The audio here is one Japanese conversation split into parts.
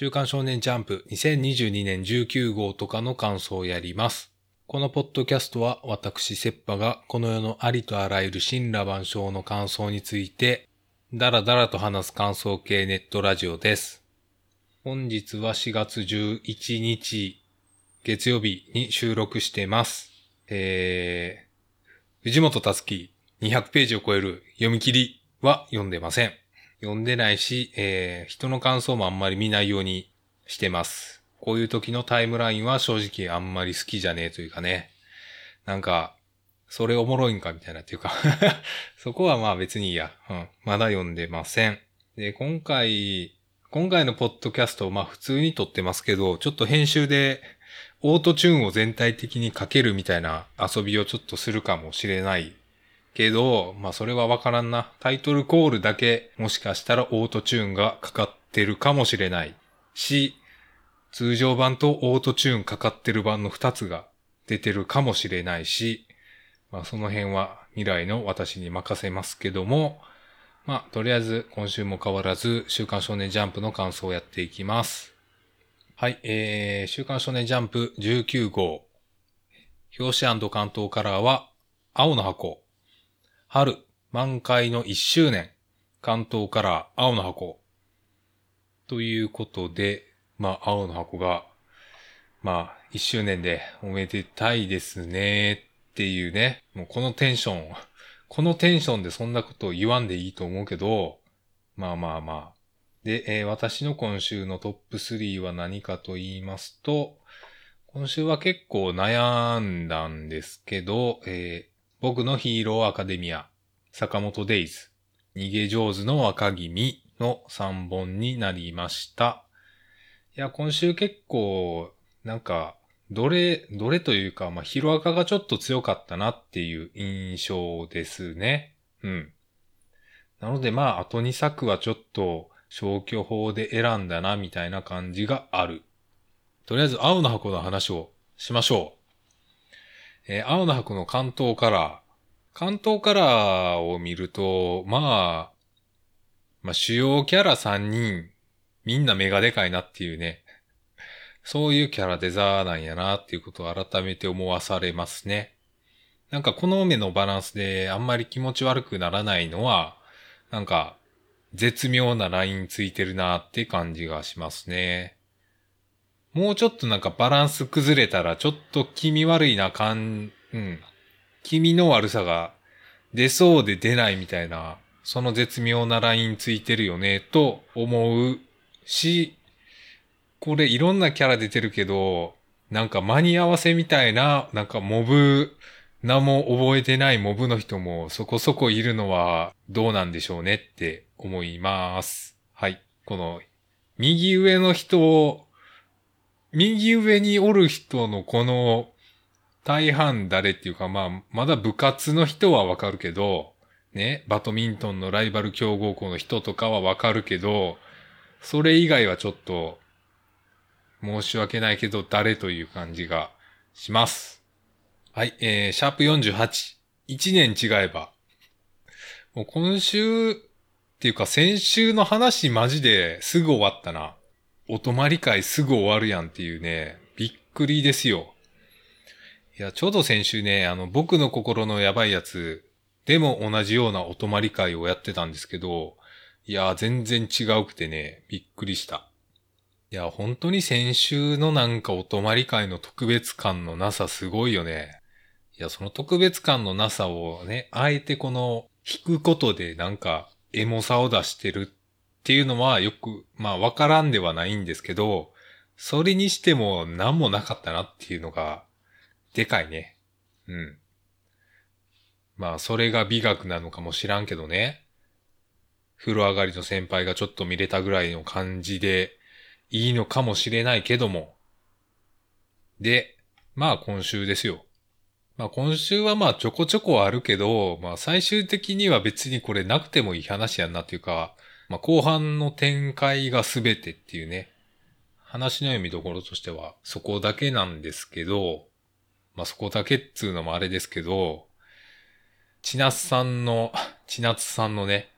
週刊少年ジャンプ2022年19号とかの感想をやります。このポッドキャストは私、セッパがこの世のありとあらゆる新羅万象の感想について、だらだらと話す感想系ネットラジオです。本日は4月11日、月曜日に収録してます。えー、藤本たつき200ページを超える読み切りは読んでません。読んでないし、えー、人の感想もあんまり見ないようにしてます。こういう時のタイムラインは正直あんまり好きじゃねえというかね。なんか、それおもろいんかみたいなっていうか そこはまあ別にいいや。うん。まだ読んでません。で、今回、今回のポッドキャスト、まあ普通に撮ってますけど、ちょっと編集でオートチューンを全体的にかけるみたいな遊びをちょっとするかもしれないけど、まあそれはわからんな。タイトルコールだけもしかしたらオートチューンがかかってるかもしれないし、通常版とオートチューンかかってる版の2つが出てるかもしれないし、まあその辺は未来の私に任せますけども、まあとりあえず今週も変わらず週刊少年ジャンプの感想をやっていきます。はい、えー、週刊少年ジャンプ19号。表紙関東カラーは青の箱。春、満開の1周年。関東カラー青の箱。ということで、まあ、青の箱が、まあ、1周年でおめでたいですねっていうね。もうこのテンション、このテンションでそんなことを言わんでいいと思うけど、まあまあまあ。で、えー私の今週のトップ3は何かと言いますと、今週は結構悩んだんですけど、えー僕のヒーローアカデミア、坂本デイズ、逃げ上手の若君の3本になりました。いや、今週結構、なんか、どれ、どれというか、まあ、ヒロアカがちょっと強かったなっていう印象ですね。うん。なので、まあ、あと2作はちょっと消去法で選んだな、みたいな感じがある。とりあえず、青の箱の話をしましょう。えー青の箱の関東カラー。関東カラーを見ると、まあ、まあ、主要キャラ3人、みんな目がでかいなっていうね。そういうキャラデザーなんやなっていうことを改めて思わされますね。なんかこの目のバランスであんまり気持ち悪くならないのは、なんか絶妙なラインついてるなって感じがしますね。もうちょっとなんかバランス崩れたらちょっと気味悪いな感、うん。気味の悪さが出そうで出ないみたいな、その絶妙なラインついてるよねと思うし、これいろんなキャラ出てるけど、なんか間に合わせみたいな、なんかモブ、名も覚えてないモブの人もそこそこいるのはどうなんでしょうねって思います。はい。この右上の人を、右上におる人のこの大半誰っていうかまあ、まだ部活の人はわかるけど、ね、バドミントンのライバル強豪校の人とかはわかるけど、それ以外はちょっと申し訳ないけど誰という感じがします。はい、えー、シャープ48。1年違えば。もう今週っていうか先週の話マジですぐ終わったな。お泊まり会すぐ終わるやんっていうね、びっくりですよ。いや、ちょうど先週ね、あの、僕の心のやばいやつでも同じようなお泊まり会をやってたんですけど、いや、全然違うくてね、びっくりした。いや、本当に先週のなんかお泊まり会の特別感のなさすごいよね。いや、その特別感のなさをね、あえてこの弾くことでなんかエモさを出してるっていうのはよく、まあわからんではないんですけど、それにしても何もなかったなっていうのが、でかいね。うん。まあそれが美学なのかもしらんけどね。風呂上がりの先輩がちょっと見れたぐらいの感じでいいのかもしれないけども。で、まあ今週ですよ。まあ今週はまあちょこちょこあるけど、まあ最終的には別にこれなくてもいい話やんなっていうか、まあ後半の展開が全てっていうね、話の読みどころとしてはそこだけなんですけど、まあそこだけっつうのもあれですけど、千夏さんの、千夏さんのね、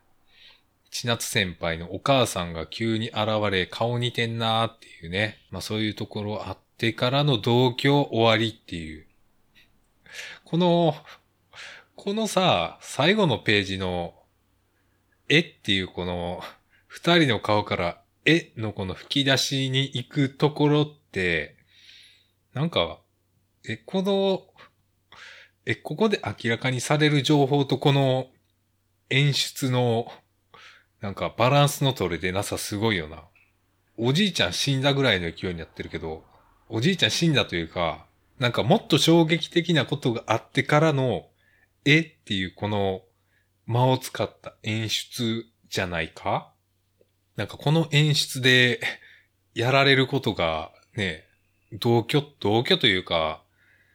千夏先輩のお母さんが急に現れ顔似てんなーっていうね。まあそういうところあってからの同居終わりっていう。この、このさ、最後のページの、えっていうこの、二人の顔からえのこの吹き出しに行くところって、なんか、え、この、え、ここで明らかにされる情報とこの演出の、なんかバランスの取れてなさすごいよな。おじいちゃん死んだぐらいの勢いになってるけど、おじいちゃん死んだというか、なんかもっと衝撃的なことがあってからの、えっていうこの間を使った演出じゃないか？なんかこの演出で やられることがね、同居、同居というか、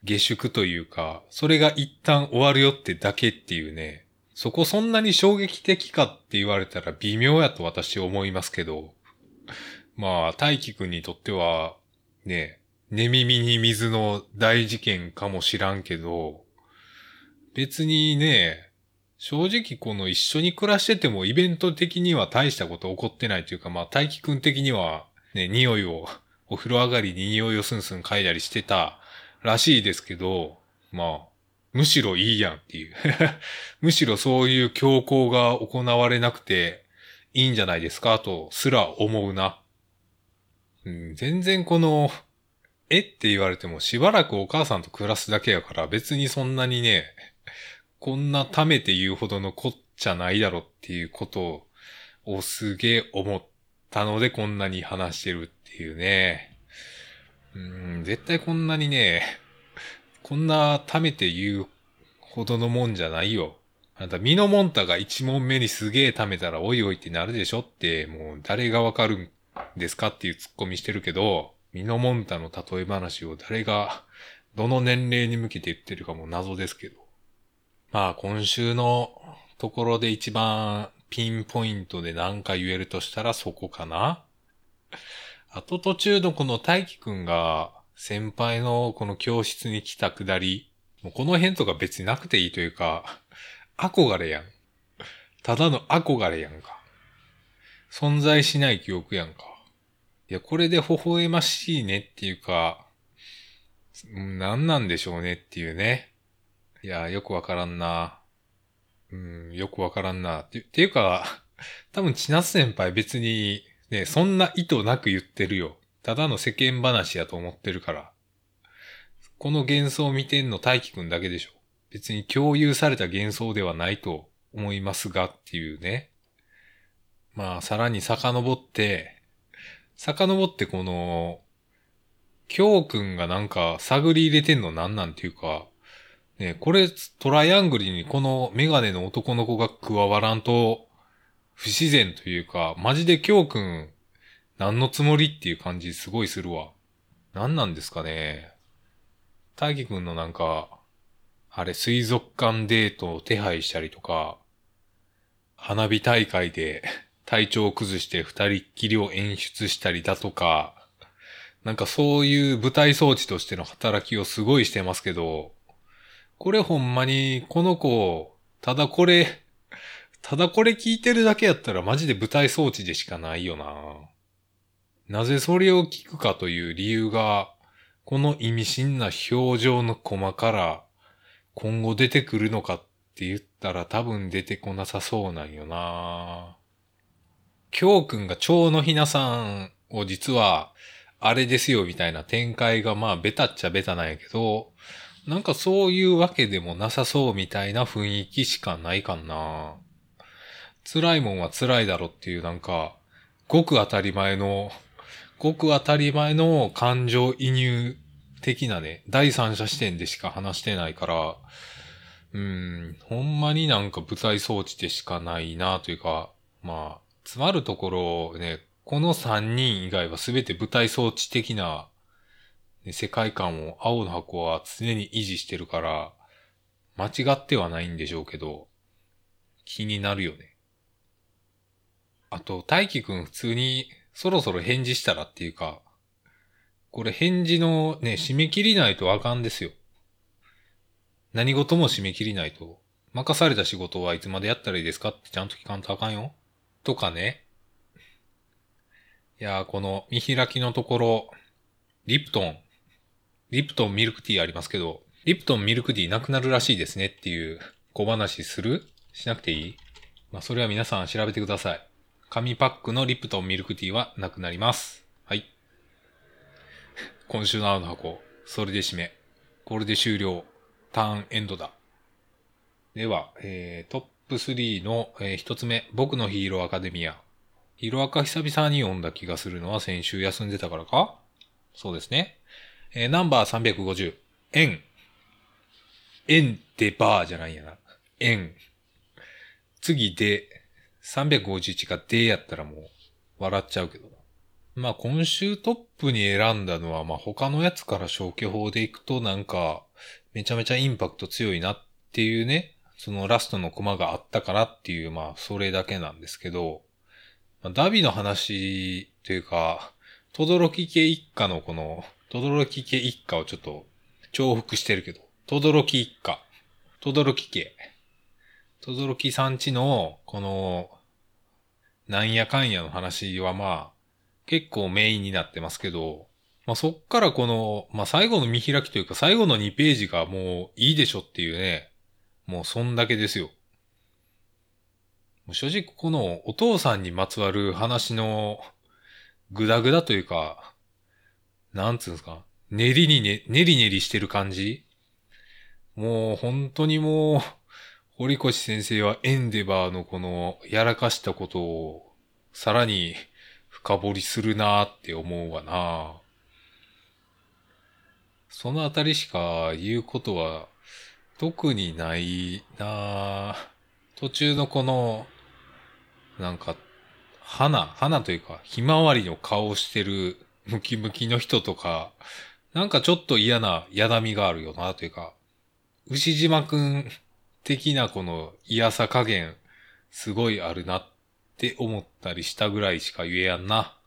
下宿というか、それが一旦終わるよってだけっていうね、そこそんなに衝撃的かって言われたら微妙やと私思いますけど、まあ、大輝くんにとっては、ね、寝耳に水の大事件かもしらんけど、別にね、正直この一緒に暮らしててもイベント的には大したこと起こってないというか、まあ大輝くん的にはね、匂いを、お風呂上がりに匂いをスンスン嗅いだりしてたらしいですけど、まあ、むしろいいやんっていう むしろそういう強行が行われなくていいんじゃないですかとすら思うな。うん、全然この、えって言われてもしばらくお母さんと暮らすだけやから別にそんなにね、こんなためて言うほどのこっちゃないだろっていうことをすげえ思ったのでこんなに話してるっていうね。うん、絶対こんなにね、こんなためて言うほどのもんじゃないよ。あんた、ミノモンタが一問目にすげえ貯めたらおいおいってなるでしょって、もう誰がわかるんですかっていうツッコミしてるけど、ミノモンタの例え話を誰が、どの年齢に向けて言ってるかも謎ですけど。まあ今週のところで一番ピンポイントで何か言えるとしたらそこかな。あと途中のこの大輝くんが先輩のこの教室に来たくだり、もうこの辺とか別になくていいというか、憧れやん。ただの憧れやんか。存在しない記憶やんか。いや、これで微笑ましいねっていうか、何なんでしょうねっていうね。いや、よくわからんな。うん、よくわからんな。ってていうか、多分千夏先輩別にね、そんな意図なく言ってるよ。ただの世間話やと思ってるから。この幻想を見てんの大輝くんだけでしょ。別に共有された幻想ではないと思いますがっていうね。まあ、さらに遡って、遡ってこの、京くんがなんか探り入れてんのなんなんていうか、ね、これトライアングルにこのメガネの男の子が加わらんと不自然というか、マジで京くん何のつもりっていう感じすごいするわ。何なんですかね。大輝くんのなんか、あれ水族館デートを手配したりとか、花火大会で体調を崩して二人っきりを演出したりだとか、なんかそういう舞台装置としての働きをすごいしてますけど、これほんまに、この子、ただこれ、ただこれ聞いてるだけやったらマジで舞台装置でしかないよな。なぜそれを聞くかという理由が、この意味深な表情のコマから今後出てくるのかって言ったら多分出てこなさそうなんよな。京くんが蝶のひなさんを実はあれですよみたいな展開がまあベタっちゃベタなんやけど、なんかそういうわけでもなさそうみたいな雰囲気しかないかな。辛いもんは辛いだろっていうなんか、ごく当たり前の、ごく当たり前の感情移入的なね、第三者視点でしか話してないから、うん、ほんまになんか舞台装置でしかないなというか、まあ、詰まるところね、この三人以外はすべて舞台装置的な世界観を青の箱は常に維持してるから、間違ってはないんでしょうけど、気になるよね。あと、大輝くん普通にそろそろ返事したらっていうか、これ返事のね、締め切りないとあかんですよ。何事も締め切りないと。任された仕事はいつまでやったらいいですかってちゃんと聞かんとあかんよ。とかね。いやー、この見開きのところ、リプトン、リプトンミルクティーありますけど、リプトンミルクティーなくなるらしいですねっていう小話する？しなくていい？まあ、それは皆さん調べてください。紙パックのリプトンミルクティーはなくなります。はい。今週の青の箱、それで締め。これで終了。ターンエンドだ。では、えー、トップ3の、えー、一つ目、僕のヒーローアカデミア。ヒーローアカ久々に読んだ気がするのは先週休んでたからか？そうですね。えー、ナンバー350、円。円でバーじゃないやな。円。次で、351がでやったらもう、笑っちゃうけど。まあ今週トップに選んだのは、まあ他のやつから消去法でいくとなんか、めちゃめちゃインパクト強いなっていうね、そのラストのコマがあったからっていう、まあそれだけなんですけど、まあ、ダビの話というか、トドロキ家一家のこの、トドロキ家一家をちょっと重複してるけど、トドロキ一家、トドロキ家、トドロキさんちの、この、なんやかんやの話はまあ、結構メインになってますけど、まあそっからこの、まあ最後の見開きというか最後の2ページがもういいでしょっていうね、もうそんだけですよ。正直このお父さんにまつわる話のぐだぐだというか、なんつうんですか、練りにね、練り練りしてる感じ？もう本当にもう、堀越先生はエンデバーのこのやらかしたことをさらに深掘りするなーって思うわな。そのあたりしか言うことは特にないな。途中のこの、なんか、花、花というか、ひまわりの顔してるムキムキの人とか、なんかちょっと嫌なやだみがあるよなというか、牛島くん的なこの嫌さ加減、すごいあるなって思ったりしたぐらいしか言えやんな。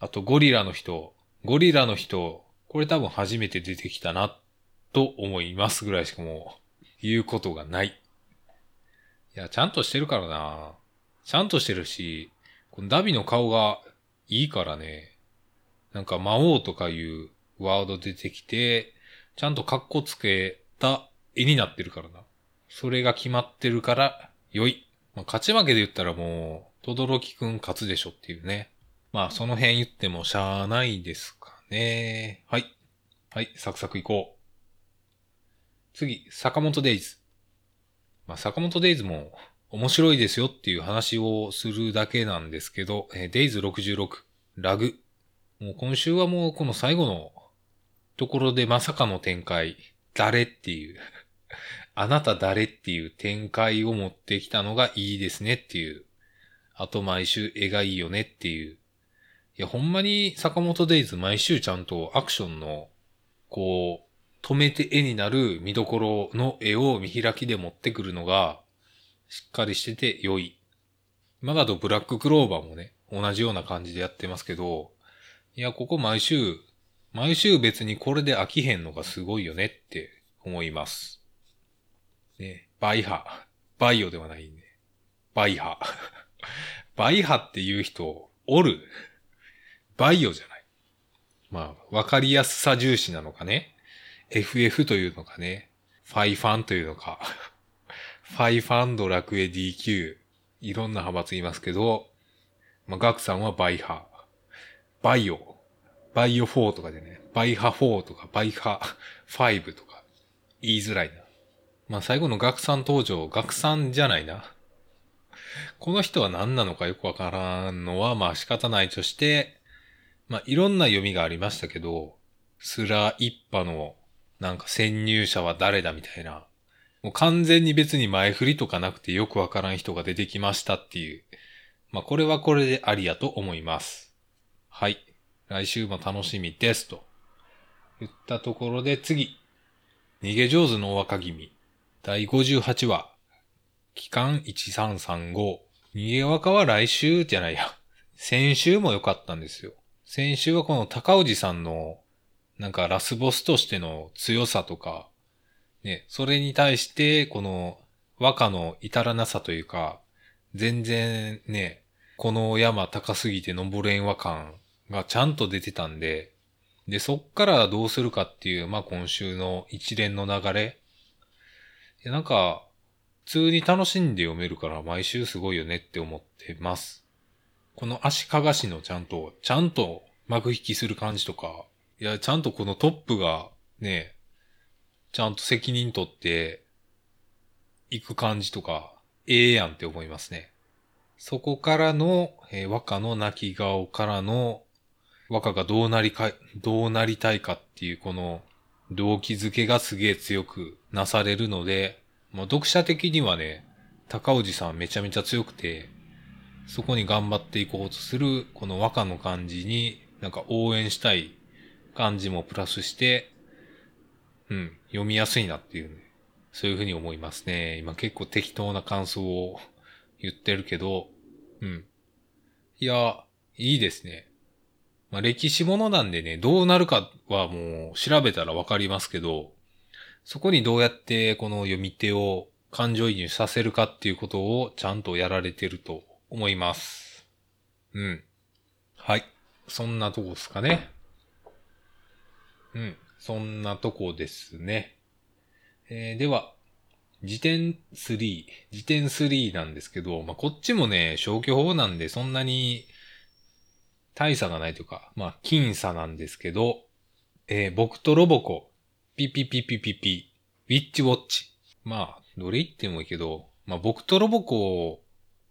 あとゴリラの人、ゴリラの人、これ多分初めて出てきたなと思いますぐらいしかもう言うことがない。いや、ちゃんとしてるからな。ちゃんとしてるし、このダビの顔がいいからね。なんか魔王とかいうワード出てきて、ちゃんと格好つけた絵になってるからな。それが決まってるから、良い。まあ、勝ち負けで言ったらもう、とどろきくん勝つでしょっていうね。まあ、その辺言ってもしゃーないですかね。はい。はい、サクサク行こう。次、坂本デイズ。まあ、坂本デイズも面白いですよっていう話をするだけなんですけど、えー、デイズ66、ラグ。もう今週はもうこの最後のところでまさかの展開、誰っていう あなた誰っていう展開を持ってきたのがいいですねっていう。あと毎週絵がいいよねっていう。いや、ほんまに坂本デイズ毎週ちゃんとアクションの、こう、止めて絵になる見どころの絵を見開きで持ってくるのが、しっかりしてて良い。今だとブラッククローバーもね、同じような感じでやってますけど、いや、ここ毎週、毎週別にこれで飽きへんのがすごいよねって思います。ね、バイハ。バイオではないね。バイハ。バイハっていう人、おる。バイオじゃない。まあ、わかりやすさ重視なのかね。FF というのかね。ファイファンというのか。ファイファン、ドラクエ DQ。いろんな派閥いますけど、まあ、ガクさんはバイハ。バイオ。バイオ4とかでね。バイハ4とか、バイハ5とか、言いづらいな。まあ最後の学さん登場、学さんじゃないな。この人は何なのかよくわからんのはまあ仕方ないとして、まあいろんな読みがありましたけど、スラ一派のなんか潜入者は誰だみたいな。もう完全に別に前振りとかなくてよくわからん人が出てきましたっていう。まあこれはこれでありやと思います。はい。来週も楽しみですと。言ったところで次。逃げ上手の若君。第58話、期間1335、逃げ若は来週じゃないや。先週も良かったんですよ。先週はこの高氏さんの、なんかラスボスとしての強さとか、ね、それに対して、この和歌の至らなさというか、全然ね、この山高すぎて登れんわ感がちゃんと出てたんで、で、そっからどうするかっていう、まあ今週の一連の流れ。いや、なんか、普通に楽しんで読めるから毎週すごいよねって思ってます。この足利市のちゃんと、ちゃんと幕引きする感じとか、いや、ちゃんとこのトップがね、ちゃんと責任取って行く感じとか、ええやんって思いますね。そこからの、えー、和歌の泣き顔からの、和歌がどうなりか、どうなりたいかっていうこの動機づけがすげえ強くなされるので、まあ、読者的にはね、高氏さんめちゃめちゃ強くて、そこに頑張っていこうとする、この和歌の感じに、なんか応援したい感じもプラスして、うん、読みやすいなっていうね、そういうふうに思いますね。今結構適当な感想を言ってるけど、うん。いや、いいですね。まあ、歴史ものなんでね、どうなるかはもう調べたらわかりますけど、そこにどうやってこの読み手を感情移入させるかっていうことをちゃんとやられてると思います。うん。はい。そんなとこですかね。うん。そんなとこですね。えー、では、辞典3、辞典3なんですけど、まあ、こっちもね、消去法なんでそんなに大差がないというか、まあ、僅差なんですけど、えー、僕とロボコ、ピピピピピピ、ウィッチウォッチ。まあ、どれ言ってもいいけど、まあ、僕とロボコ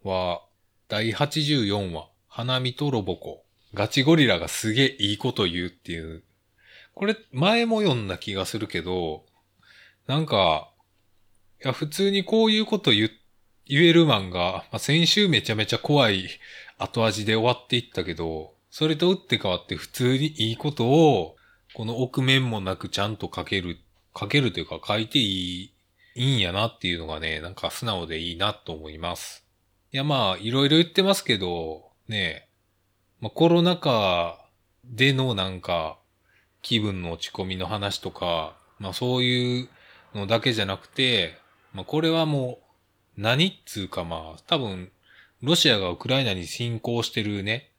は、第84話、花見とロボコ。ガチゴリラがすげえいいこと言うっていう。これ、前も読んだ気がするけど、なんか、いや、普通にこういうこと言、言える漫画、まあ、先週めちゃめちゃ怖い後味で終わっていったけど、それと打って変わって普通にいいことを、この奥面もなくちゃんと書ける、書けるというか書いていい、いいんやなっていうのがね、なんか素直でいいなと思います。いやまあ、いろいろ言ってますけど、ね、まあコロナ禍でのなんか、気分の落ち込みの話とか、まあそういうのだけじゃなくて、まあ、これはもう、何っつうかまあ、多分、ロシアがウクライナに侵攻してるね、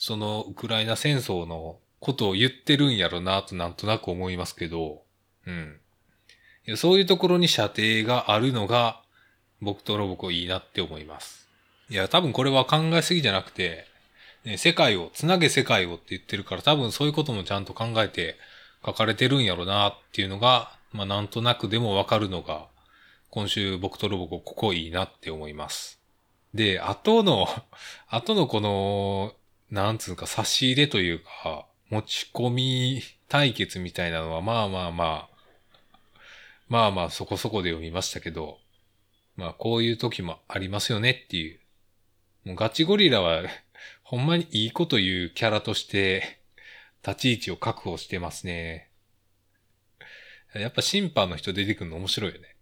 そのウクライナ戦争のことを言ってるんやろなとなんとなく思いますけど、うん。そういうところに射程があるのが、僕とロボコいいなって思います。いや、多分これは考えすぎじゃなくて、ね、世界を、つなげ世界をって言ってるから多分そういうこともちゃんと考えて書かれてるんやろなっていうのが、まあなんとなくでもわかるのが、今週僕とロボコここいいなって思います。で、後の、後のこの、なんつうか差し入れというか、持ち込み対決みたいなのはまあまあまあ、まあまあそこそこで読みましたけど、まあこういう時もありますよねっていう。もうガチゴリラはほんまにいいこと言うキャラとして立ち位置を確保してますね。やっぱ審判の人出てくるの面白いよね。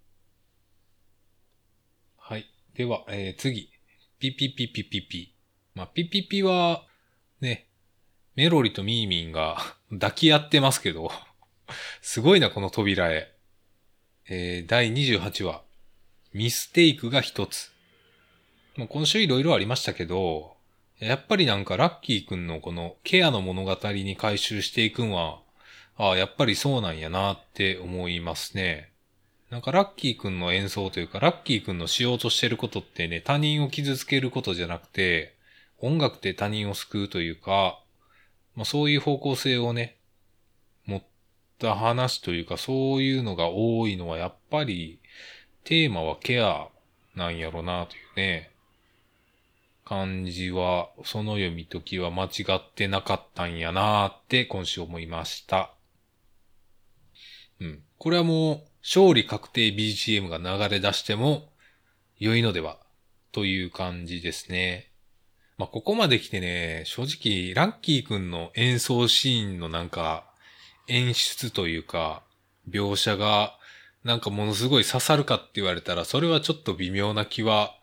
はい。では、えー、次。ピピピピピピ。まあ、ピピピは、ね、メロリとミーミンが 抱き合ってますけど、すごいな、この扉絵。えー、第28話。ミステイクが一つ。まあ、今週いろいろありましたけど、やっぱりなんかラッキーくんのこのケアの物語に回収していくんは、ああ、やっぱりそうなんやなって思いますね。なんかラッキーくんの演奏というか、ラッキーくんのしようとしてることってね、他人を傷つけることじゃなくて、音楽って他人を救うというか、まあそういう方向性をね、持った話というか、そういうのが多いのはやっぱり、テーマはケアなんやろなというね、感じは、その読み解きは間違ってなかったんやなって今週思いました。うん。これはもう、勝利確定 BGM が流れ出しても良いのではという感じですね。まあ、ここまで来てね、正直、ラッキーくんの演奏シーンのなんか、演出というか、描写が、なんかものすごい刺さるかって言われたら、それはちょっと微妙な気は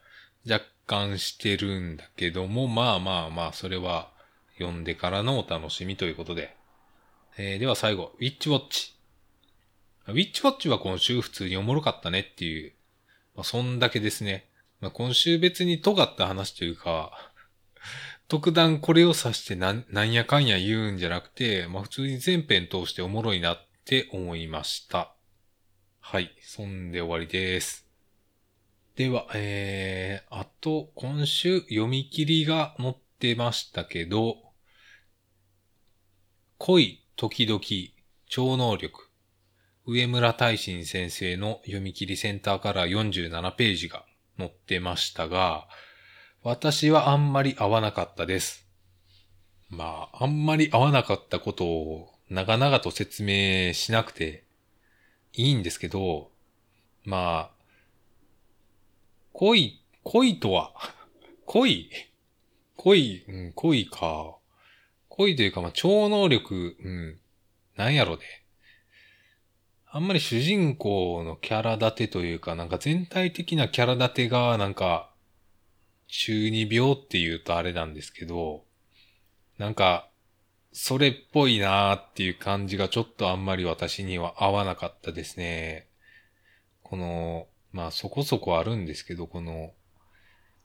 若干してるんだけども、まあまあまあ、それは読んでからのお楽しみということで。えー、では最後、ウィッチウォッチ。ウィッチウォッチは今週普通におもろかったねっていう、まあ、そんだけですね。まあ、今週別に尖った話というか、特段これを指してなんなんやかんや言うんじゃなくて、まあ普通に全編通しておもろいなって思いました。はい。そんで終わりです。では、えー、あと、今週読み切りが載ってましたけど、恋、時々、超能力、上村大臣先生の読み切りセンターから47ページが載ってましたが、私はあんまり合わなかったです。まあ、あんまり合わなかったことを長々と説明しなくていいんですけど、まあ、恋、恋とは、恋恋、うん、恋か。恋というか、まあ、超能力、うん、なんやろね。あんまり主人公のキャラ立てというか、なんか全体的なキャラ立てが、なんか、中二病って言うとあれなんですけど、なんか、それっぽいなーっていう感じがちょっとあんまり私には合わなかったですね。この、まあそこそこあるんですけど、この、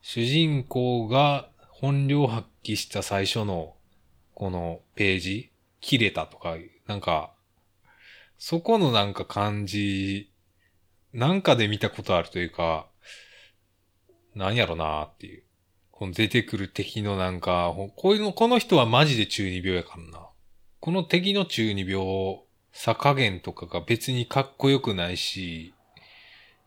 主人公が本領発揮した最初の、このページ、切れたとか、なんか、そこのなんか感じ、なんかで見たことあるというか、なんやろなーっていう。この出てくる敵のなんか、こういうの、この人はマジで中二病やからな。この敵の中二病、さ加減とかが別にかっこよくないし、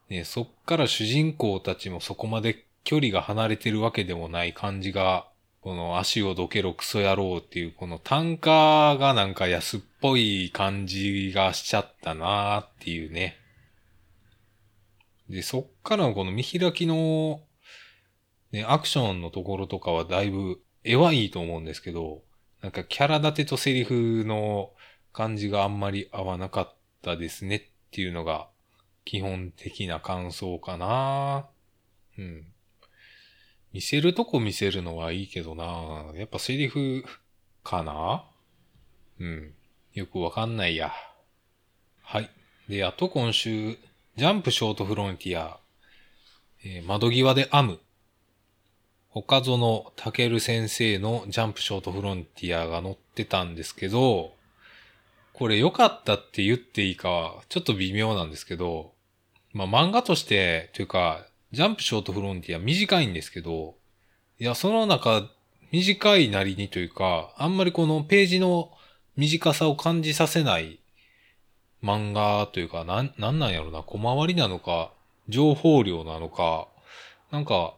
ね、そっから主人公たちもそこまで距離が離れてるわけでもない感じが、この足をどけろクソ野郎っていうこの単価がなんか安っぽい感じがしちゃったなーっていうね。で、そっからのこの見開きの、ね、アクションのところとかはだいぶ絵はいいと思うんですけど、なんかキャラ立てとセリフの感じがあんまり合わなかったですねっていうのが基本的な感想かな。うん。見せるとこ見せるのはいいけどな。やっぱセリフかなうん。よくわかんないや。はい。で、あと今週、ジャンプショートフロンティア、えー窓際で編む。岡園健先生のジャンプショートフロンティアが載ってたんですけど、これ良かったって言っていいかちょっと微妙なんですけど、まあ漫画として、というか、ジャンプショートフロンティア短いんですけど、いや、その中、短いなりにというか、あんまりこのページの短さを感じさせない漫画というか、なん、なんなんやろな、小回りなのか、情報量なのか、なんか、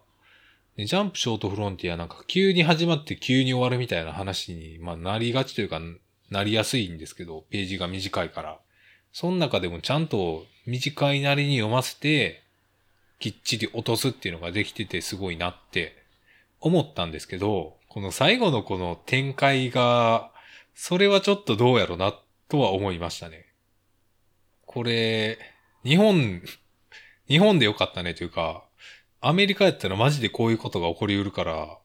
ねジャンプショートフロンティアなんか急に始まって急に終わるみたいな話に、まあなりがちというか、なりやすいんですけど、ページが短いから。その中でもちゃんと短いなりに読ませて、きっちり落とすっていうのができててすごいなって思ったんですけど、この最後のこの展開が、それはちょっとどうやろなとは思いましたね。これ、日本、日本でよかったねというか、アメリカやったらマジでこういうことが起こりうるから、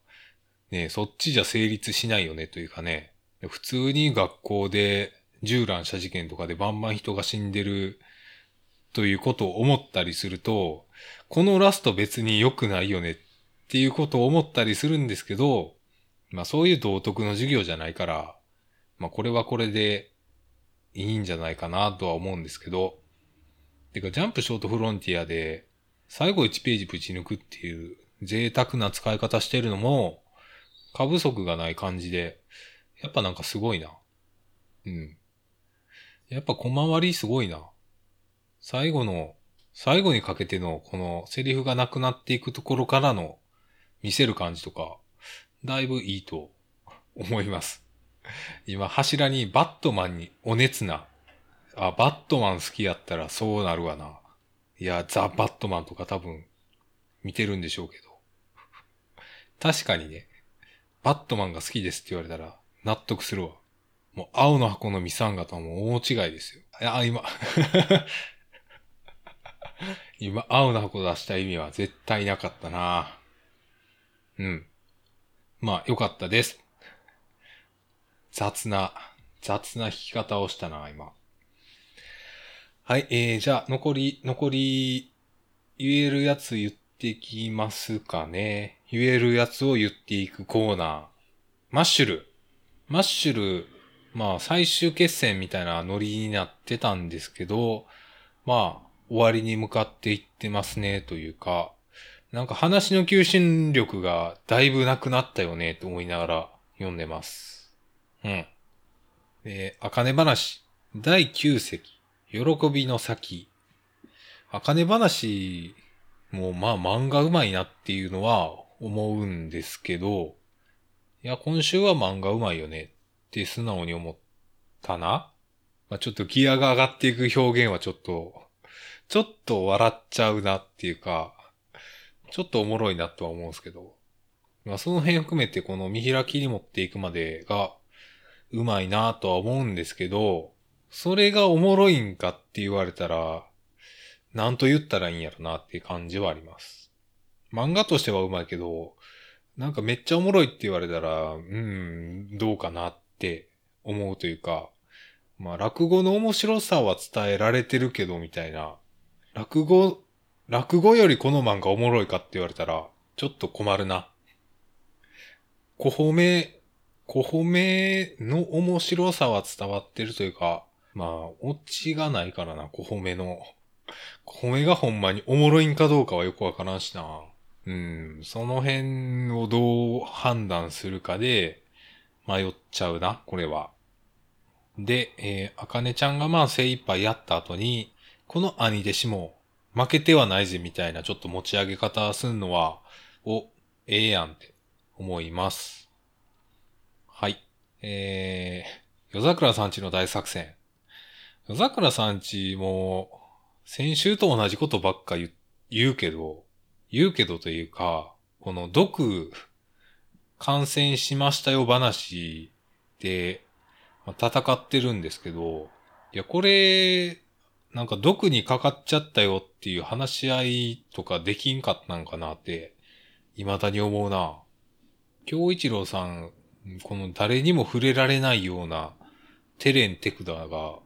ねそっちじゃ成立しないよねというかね、普通に学校で銃乱射事件とかでバンバン人が死んでるということを思ったりすると、このラスト別に良くないよねっていうことを思ったりするんですけど、まあそういう道徳の授業じゃないから、まあこれはこれでいいんじゃないかなとは思うんですけど、てかジャンプショートフロンティアで最後1ページぶち抜くっていう贅沢な使い方してるのも過不足がない感じで、やっぱなんかすごいな。うん。やっぱ小回りすごいな。最後の、最後にかけてのこのセリフがなくなっていくところからの見せる感じとか、だいぶいいと思います。今柱にバットマンにお熱な、あ、バットマン好きやったらそうなるわな。いや、ザ・バットマンとか多分見てるんでしょうけど。確かにね、バットマンが好きですって言われたら納得するわ。もう青の箱のミサンガとはもう大違いですよ。いや、今、今、青の箱出した意味は絶対なかったなうん。まあ、よかったです。雑な、雑な弾き方をしたな、今。はい、えー、じゃあ、残り、残り、言えるやつ言っていきますかね。言えるやつを言っていくコーナー。マッシュル。マッシュル、まあ最終決戦みたいなノリになってたんですけど、まあ終わりに向かっていってますねというか、なんか話の求心力がだいぶなくなったよねと思いながら読んでます。うん。えー、あかね話、第9席、喜びの先。あかね話もまあ漫画うまいなっていうのは思うんですけど、いや、今週は漫画うまいよねって素直に思ったな。まあ、ちょっとギアが上がっていく表現はちょっと、ちょっと笑っちゃうなっていうか、ちょっとおもろいなとは思うんですけど、まあその辺含めてこの見開きに持っていくまでがうまいなとは思うんですけど、それがおもろいんかって言われたら、なんと言ったらいいんやろなっていう感じはあります。漫画としてはうまいけど、なんかめっちゃおもろいって言われたら、うん、どうかなって思うというか、まあ落語の面白さは伝えられてるけどみたいな、落語落語よりこの漫画おもろいかって言われたら、ちょっと困るな。小褒め、小褒めの面白さは伝わってるというか、まあ、オチがないからな、小褒めの。小褒めがほんまにおもろいんかどうかはよくわからんしな。うん、その辺をどう判断するかで迷っちゃうな、これは。で、えー、あかねちゃんがまあ精一杯やった後に、この兄弟子も負けてはないぜみたいなちょっと持ち上げ方すんのは、お、ええやんって思います。はい。えー、夜桜さんちの大作戦。夜桜さんちも、先週と同じことばっか言うけど、言うけどというか、この毒、感染しましたよ話で、戦ってるんですけど、いや、これ、なんか毒にかかっちゃったよっていう話し合いとかできんかったんかなって、未だに思うな。京一郎さん、この誰にも触れられないようなテレンテクダが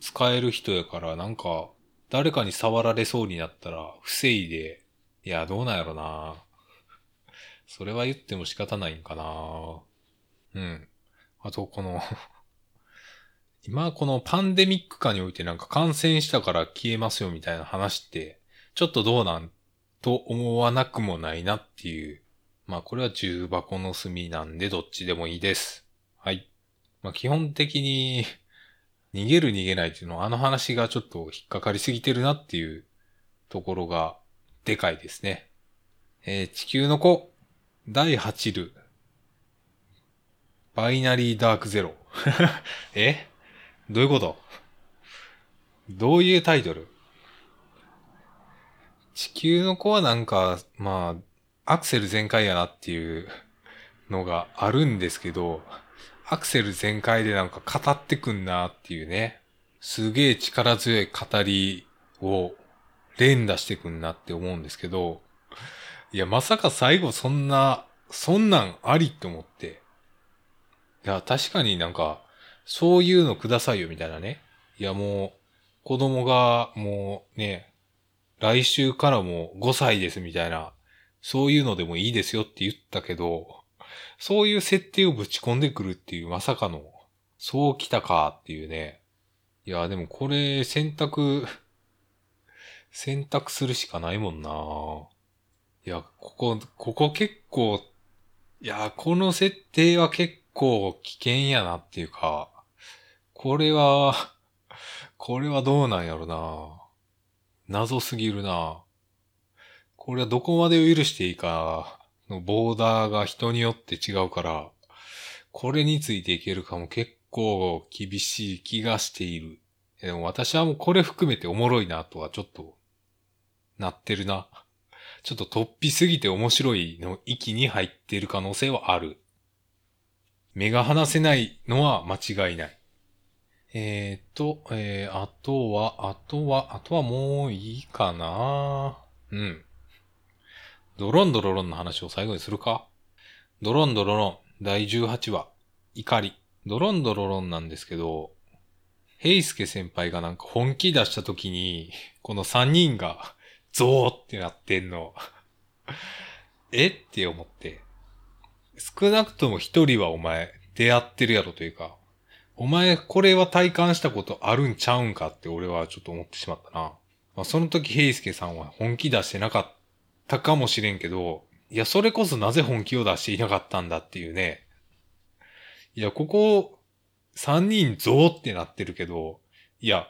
使える人やからなんか誰かに触られそうになったら防いで、いや、どうなんやろな。それは言っても仕方ないんかな。うん。あと、この 今このパンデミック下においてなんか感染したから消えますよみたいな話って、ちょっとどうなんと思わなくもないなっていう。まあこれは重箱の隅なんでどっちでもいいです。はい。まあ基本的に逃げる逃げないっていうのはあの話がちょっと引っかかりすぎてるなっていうところがでかいですね。えー、地球の子、第8ル。バイナリーダークゼロ。え？どういうこと？どういうタイトル？地球の子はなんか、まあ、アクセル全開やなっていうのがあるんですけど、アクセル全開でなんか語ってくんなっていうね。すげえ力強い語りを連打してくんなって思うんですけど、いや、まさか最後そんな、そんなんありって思って。いや、確かになんか、そういうのくださいよみたいなね。いやもう、子供がもうね、来週からもう5歳ですみたいな、そういうのでもいいですよって言ったけど、そういう設定をぶち込んでくるっていうまさかの、そう来たかっていうね。いや、でもこれ選択、選択するしかないもんな。いや、ここ、ここ結構、いや、この設定は結構危険やなっていうか、これは、これはどうなんやろな。謎すぎるな。これはどこまでを許していいかのボーダーが人によって違うから、これについていけるかも結構厳しい気がしている。でも私はもうこれ含めておもろいなとはちょっとなってるな。ちょっと突飛すぎて面白いの域に入ってる可能性はある。目が離せないのは間違いない。えー、っと、えー、あとは、あとは、あとはもういいかなうん。ドロンドロロンの話を最後にするか？ドロンドロロン第18話、怒り。ドロンドロロンなんですけど、ヘイスケ先輩がなんか本気出した時に、この3人がゾーってなってんの、え？って思って。少なくとも一人はお前出会ってるやろというか、お前これは体感したことあるんちゃうんかって俺はちょっと思ってしまったな。まあ、その時平介さんは本気出してなかったかもしれんけど、いや、それこそなぜ本気を出していなかったんだっていうね。いや、ここ、三人ゾーってなってるけど、いや、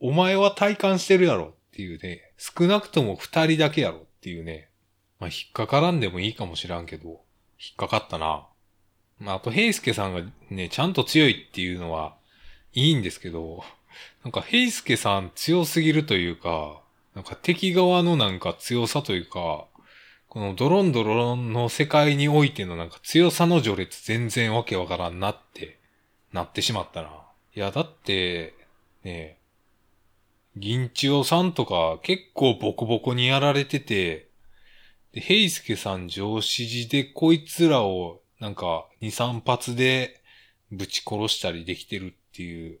お前は体感してるやろっていうね、少なくとも二人だけやろっていうね。まあ、引っかからんでもいいかもしらんけど、引っかかったな。まあ、あと、平介さんがね、ちゃんと強いっていうのはいいんですけど、なんか、平介さん強すぎるというか、なんか敵側のなんか強さというか、このドロンドロンの世界においてのなんか強さの序列全然わけわからんなってなってしまったな。いや、だって、ね銀千代さんとか結構ボコボコにやられてて、で、平介さん上司時でこいつらをなんか2、3発でぶち殺したりできてるっていう。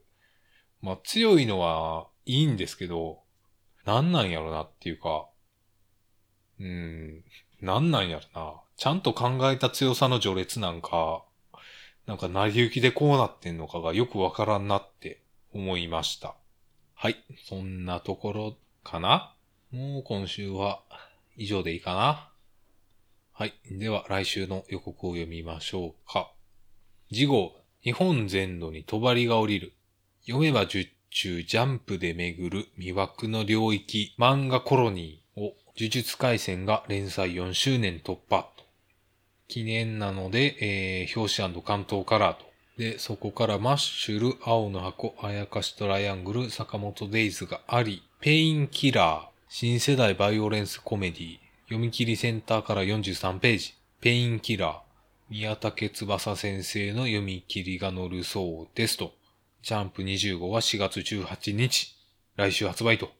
まあ強いのはいいんですけど、なんなんやろなっていうか、うん、なんなんやろな。ちゃんと考えた強さの序列なんか、なんか成り行きでこうなってんのかがよくわからんなって思いました。はい。そんなところかなもう今週は以上でいいかなはい。では来週の予告を読みましょうか。次号、日本全土に帳が降りる。読めば十中ジャンプで巡る魅惑の領域漫画コロニーを呪術回戦が連載4周年突破。記念なので、えー、表紙巻頭カラーと。で、そこからマッシュル、青の箱、あやかしトライアングル、坂本デイズがあり、ペインキラー、新世代バイオレンスコメディ、読み切りセンターから43ページ。ペインキラー。宮武翼先生の読み切りが載るそうですと。ジャンプ25は4月18日。来週発売と。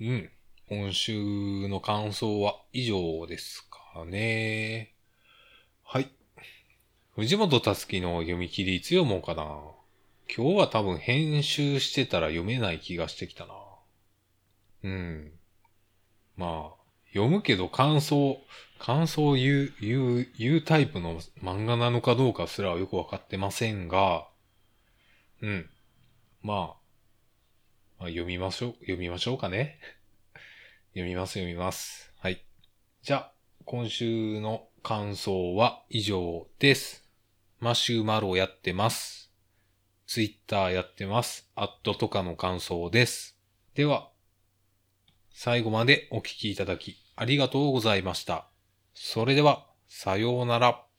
うん。今週の感想は以上ですかね。はい。藤本たつきの読み切りいつ読もうかな。今日は多分編集してたら読めない気がしてきたな。うん。まあ、読むけど感想、感想を言う、言う、言うタイプの漫画なのかどうかすらよくわかってませんが、うん。まあ、まあ、読みましょう、読みましょうかね。読みます、読みます。はい。じゃあ、今週の感想は以上です。マシューマロやってます。ツイッターやってます。アットとかの感想です。では、最後までお聞きいただきありがとうございました。それでは、さようなら。